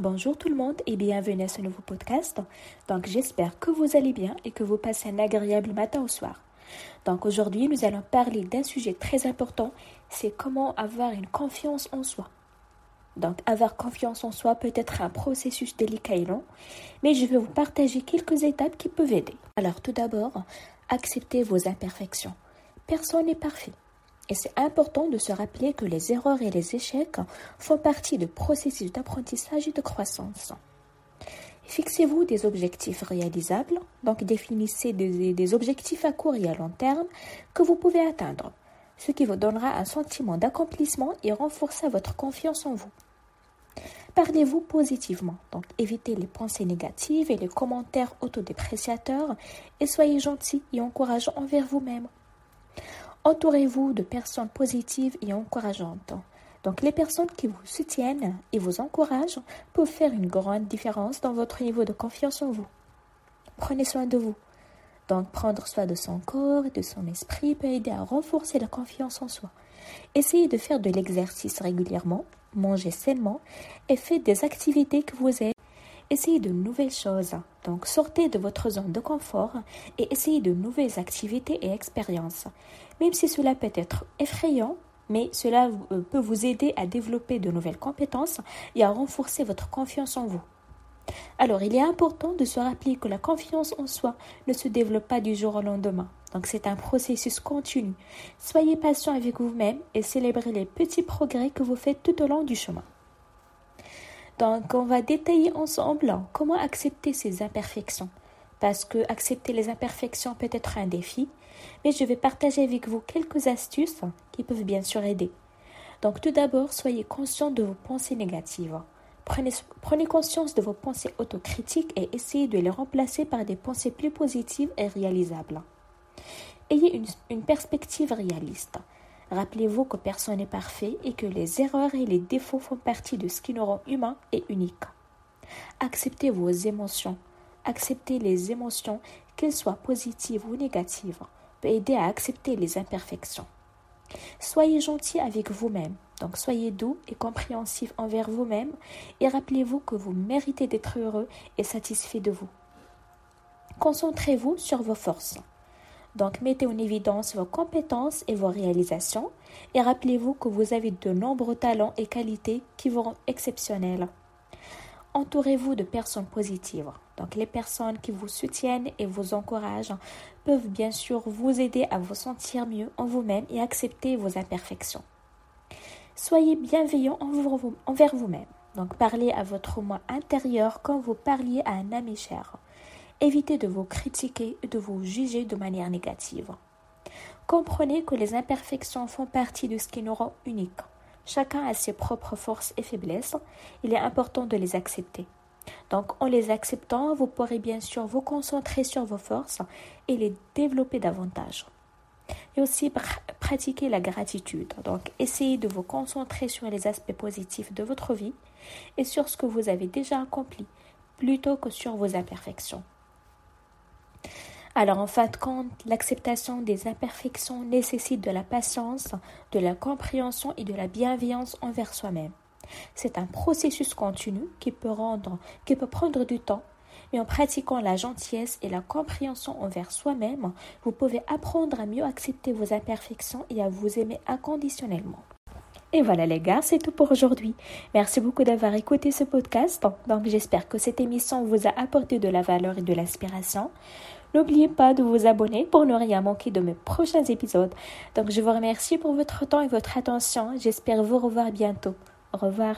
Bonjour tout le monde et bienvenue à ce nouveau podcast. Donc j'espère que vous allez bien et que vous passez un agréable matin au soir. Donc aujourd'hui nous allons parler d'un sujet très important, c'est comment avoir une confiance en soi. Donc avoir confiance en soi peut être un processus délicat et long, mais je vais vous partager quelques étapes qui peuvent aider. Alors tout d'abord, acceptez vos imperfections. Personne n'est parfait. Et c'est important de se rappeler que les erreurs et les échecs font partie du processus d'apprentissage et de croissance. Fixez-vous des objectifs réalisables, donc définissez des, objectifs à court et à long terme que vous pouvez atteindre, ce qui vous donnera un sentiment d'accomplissement et renforcera votre confiance en vous. Parlez-vous positivement, donc évitez les pensées négatives et les commentaires autodépréciateurs et soyez gentil et encourageant envers vous-même. Entourez-vous de personnes positives et encourageantes. Donc les personnes qui vous soutiennent et vous encouragent peuvent faire une grande différence dans votre niveau de confiance en vous. Prenez soin de vous. Donc prendre soin de son corps et de son esprit peut aider à renforcer la confiance en soi. Essayez de faire de l'exercice régulièrement, mangez sainement et faites des activités que vous aimez. Essayez de nouvelles choses. Donc sortez de votre zone de confort et essayez de nouvelles activités et expériences. Même si cela peut être effrayant, mais cela euh, peut vous aider à développer de nouvelles compétences et à renforcer votre confiance en vous. Alors, il est important de se rappeler que la confiance en soi ne se développe pas du jour au lendemain. Donc, c'est un processus continu. Soyez patient avec vous-même et célébrez les petits progrès que vous faites tout au long du chemin. Donc, on va détailler ensemble comment accepter ces imperfections parce que accepter les imperfections peut être un défi, mais je vais partager avec vous quelques astuces qui peuvent bien sûr aider. Donc tout d'abord, soyez conscient de vos pensées négatives. Prenez, conscience de vos pensées autocritiques et essayez de les remplacer par des pensées plus positives et réalisables. Ayez une perspective réaliste. Rappelez-vous que personne n'est parfait et que les erreurs et les défauts font partie de ce qui nous rend humains et uniques. Acceptez vos émotions. Accepter les émotions, qu'elles soient positives ou négatives, peut aider à accepter les imperfections. Soyez gentil avec vous-même, donc soyez doux et compréhensif envers vous-même et rappelez-vous que vous méritez d'être heureux et satisfait de vous. Concentrez-vous sur vos forces. Donc mettez en évidence vos compétences et vos réalisations et rappelez-vous que vous avez de nombreux talents et qualités qui vous rendent exceptionnels. Entourez-vous de personnes positives. Donc les personnes qui vous soutiennent et vous encouragent peuvent bien sûr vous aider à vous sentir mieux en vous-même et accepter vos imperfections. Soyez bienveillant envers vous-même. Donc parlez à votre moi intérieur comme vous parliez à un ami cher. Évitez de vous critiquer et de vous juger de manière négative. Comprenez que les imperfections font partie de ce qui nous rend uniques. Chacun a ses propres forces et faiblesses. Il est important de les accepter. Donc, en les acceptant, vous pourrez bien sûr vous concentrer sur vos forces et les développer davantage. Et aussi pratiquer la gratitude. Donc, essayez de vous concentrer sur les aspects positifs de votre vie et sur ce que vous avez déjà accompli, plutôt que sur vos imperfections. Alors en fin de compte, l'acceptation des imperfections nécessite de la patience, de la compréhension et de la bienveillance envers soi-même. C'est un processus continu qui peut, prendre du temps, mais en pratiquant la gentillesse et la compréhension envers soi-même, vous pouvez apprendre à mieux accepter vos imperfections et à vous aimer inconditionnellement. Et voilà les gars, c'est tout pour aujourd'hui. Merci beaucoup d'avoir écouté ce podcast. Donc j'espère que cette émission vous a apporté de la valeur et de l'inspiration. N'oubliez pas de vous abonner pour ne rien manquer de mes prochains épisodes. Donc je vous remercie pour votre temps et votre attention. J'espère vous revoir bientôt. Au revoir.